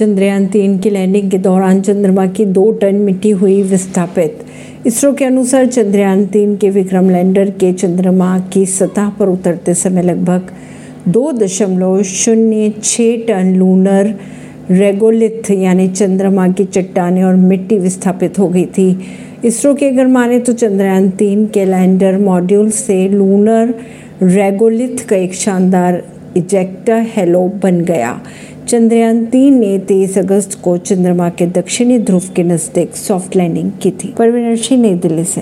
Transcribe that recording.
चंद्रयान तीन की लैंडिंग के दौरान चंद्रमा की दो टन मिट्टी हुई विस्थापित। इसरो के अनुसार चंद्रयान तीन के विक्रम लैंडर के चंद्रमा की सतह पर उतरते समय लगभग दो दशमलव शून्य छः टन लूनर रेगोलिथ, यानी चंद्रमा की चट्टाने और मिट्टी विस्थापित हो गई थी। इसरो के अगर माने तो चंद्रयान तीन के लैंडर मॉड्यूल से लूनर रेगोलिथ का एक शानदार इजेक्टर हेलो बन गया। चंद्रयान तीन ने तेईस अगस्त को चंद्रमा के दक्षिणी ध्रुव के नज़दीक सॉफ्ट लैंडिंग की थी। परवीन सिंह नई दिल्ली से